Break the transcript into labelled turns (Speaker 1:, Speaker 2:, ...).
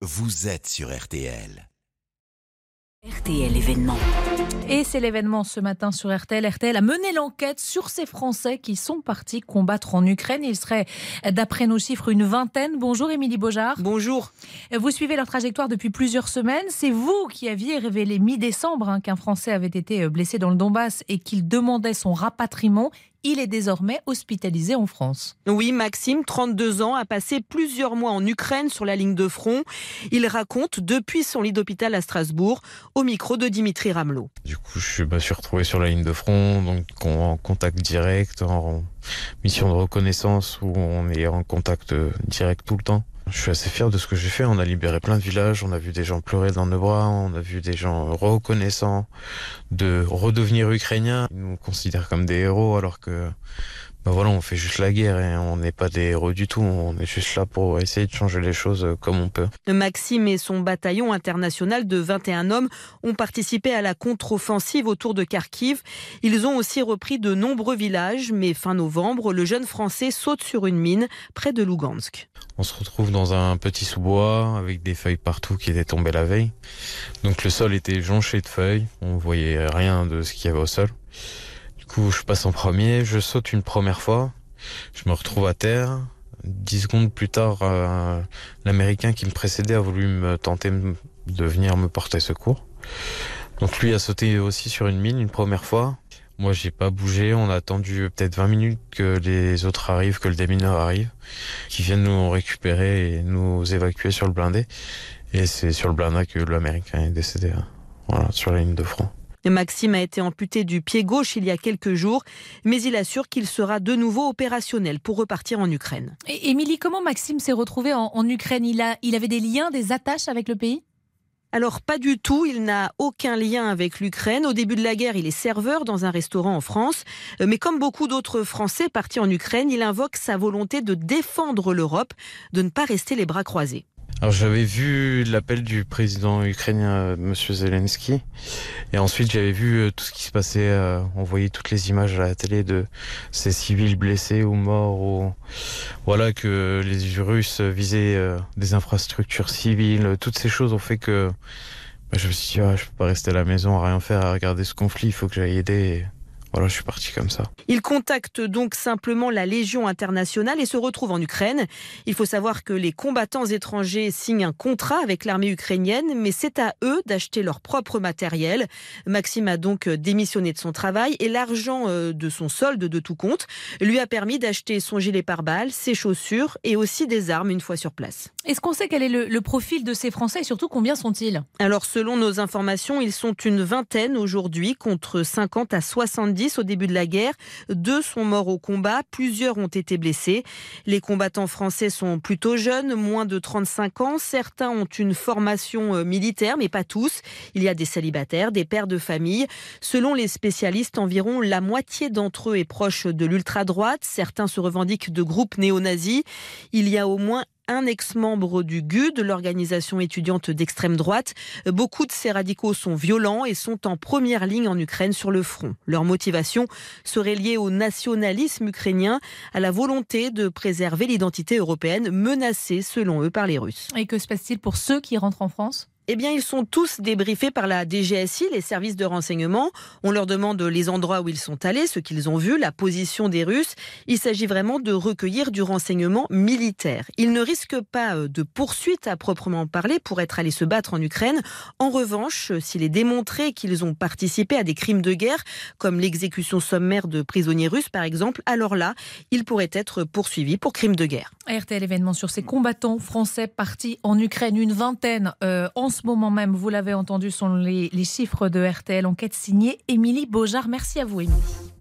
Speaker 1: vous êtes sur RTL.
Speaker 2: RTL événement.
Speaker 3: Et c'est l'événement ce matin sur RTL. RTL a mené l'enquête sur ces Français qui sont partis combattre en Ukraine. Il serait, d'après nos chiffres, une vingtaine. Bonjour Émilie Beaujard.
Speaker 4: Bonjour.
Speaker 3: Vous suivez leur trajectoire depuis plusieurs semaines. C'est vous qui aviez révélé mi-décembre hein, qu'un Français avait été blessé dans le Donbass et qu'il demandait son rapatriement. Il est désormais hospitalisé en France.
Speaker 4: Oui, Maxime, 32 ans, a passé plusieurs mois en Ukraine sur la ligne de front. Il raconte depuis son lit d'hôpital à Strasbourg au micro de Dimitri Ramelot.
Speaker 5: Du coup, je me suis retrouvé sur la ligne de front, donc en contact direct, en mission de reconnaissance où on est en contact direct tout le temps. Je suis assez fier de ce que j'ai fait. On a libéré plein de villages, on a vu des gens pleurer dans nos bras, on a vu des gens reconnaissants de redevenir ukrainiens. Ils nous considèrent comme des héros alors que voilà, on fait juste la guerre et on n'est pas des héros du tout. On est juste là pour essayer de changer les choses comme on peut.
Speaker 4: Maxime et son bataillon international de 21 hommes ont participé à la contre-offensive autour de Kharkiv. Ils ont aussi repris de nombreux villages, mais fin novembre, le jeune Français saute sur une mine près de Lugansk.
Speaker 5: On se retrouve dans un petit sous-bois avec des feuilles partout qui étaient tombées la veille. Donc le sol était jonché de feuilles. On voyait rien de ce qu'il y avait au sol coup, je passe en premier, je saute une première fois, je me retrouve à terre. Dix secondes plus tard, euh, l'Américain qui me précédait a voulu me tenter de venir me porter secours. Donc lui a sauté aussi sur une mine une première fois. Moi, j'ai pas bougé. On a attendu peut-être 20 minutes que les autres arrivent, que le démineur arrive, qui viennent nous récupérer et nous évacuer sur le blindé. Et c'est sur le blindé que l'Américain est décédé. Hein. Voilà, sur la ligne de front.
Speaker 4: Maxime a été amputé du pied gauche il y a quelques jours, mais il assure qu'il sera de nouveau opérationnel pour repartir en Ukraine.
Speaker 3: Et Émilie, comment Maxime s'est retrouvé en, Ukraine? Il, a, il avait des liens, des attaches avec le pays?
Speaker 4: Alors pas du tout, il n'a aucun lien avec l'Ukraine. Au début de la guerre, il est serveur dans un restaurant en France. Mais comme beaucoup d'autres Français partis en Ukraine, il invoque sa volonté de défendre l'Europe, de ne pas rester les bras croisés.
Speaker 5: Alors j'avais vu l'appel du président ukrainien euh, Monsieur Zelensky et ensuite j'avais vu euh, tout ce qui se passait. Euh, on voyait toutes les images à la télé de ces civils blessés ou morts ou voilà que les Russes visaient des infrastructures civiles. Toutes ces choses ont fait que bah, je me suis dit ah, je peux pas rester à la maison à rien faire à regarder ce conflit. Il faut que j'aille aider. Voilà, je suis parti comme ça.
Speaker 4: Il contacte donc simplement la Légion internationale et se retrouve en Ukraine. Il faut savoir que les combattants étrangers signent un contrat avec l'armée ukrainienne, mais c'est à eux d'acheter leur propre matériel. Maxime a donc démissionné de son travail et l'argent euh, de son solde de tout compte lui a permis d'acheter son gilet pare-balles, ses chaussures et aussi des armes une fois sur place.
Speaker 3: Est-ce qu'on sait quel est le, le profil de ces Français et surtout combien sont-ils?
Speaker 4: Alors selon nos informations, ils sont une vingtaine aujourd'hui contre 50 à 70 au début de la guerre. Deux sont morts au combat, plusieurs ont été blessés. Les combattants français sont plutôt jeunes, moins de 35 ans. Certains ont une formation euh, militaire, mais pas tous. Il y a des célibataires, des pères de famille. Selon les spécialistes, environ la moitié d'entre eux est proche de l'ultra-droite. Certains se revendiquent de groupes néo-nazis. Il y a au moins un ex-membre du GUD, l'organisation étudiante d'extrême droite. Beaucoup de ces radicaux sont violents et sont en première ligne en Ukraine sur le front. Leur motivation serait liée au nationalisme ukrainien, à la volonté de préserver l'identité européenne menacée selon eux par les Russes.
Speaker 3: Et que se passe-t-il pour ceux qui rentrent en France?
Speaker 4: Eh bien, ils sont tous débriefés par la DGSI, les services de renseignement. On leur demande les endroits où ils sont allés, ce qu'ils ont vu, la position des Russes. Il s'agit vraiment de recueillir du renseignement militaire. Ils ne risquent pas euh, de poursuite à proprement parler pour être allés se battre en Ukraine. En revanche, s'il est démontré qu'ils ont participé à des crimes de guerre, comme l'exécution sommaire de prisonniers russes par exemple, alors là, ils pourraient être poursuivis pour crimes de guerre.
Speaker 3: RTL événement sur ces combattants français partis en Ukraine, une vingtaine euh, ce moment même, vous l'avez entendu, sont les, les chiffres de RTL. Enquête signée Émilie Beaujard. Merci à vous, Émilie.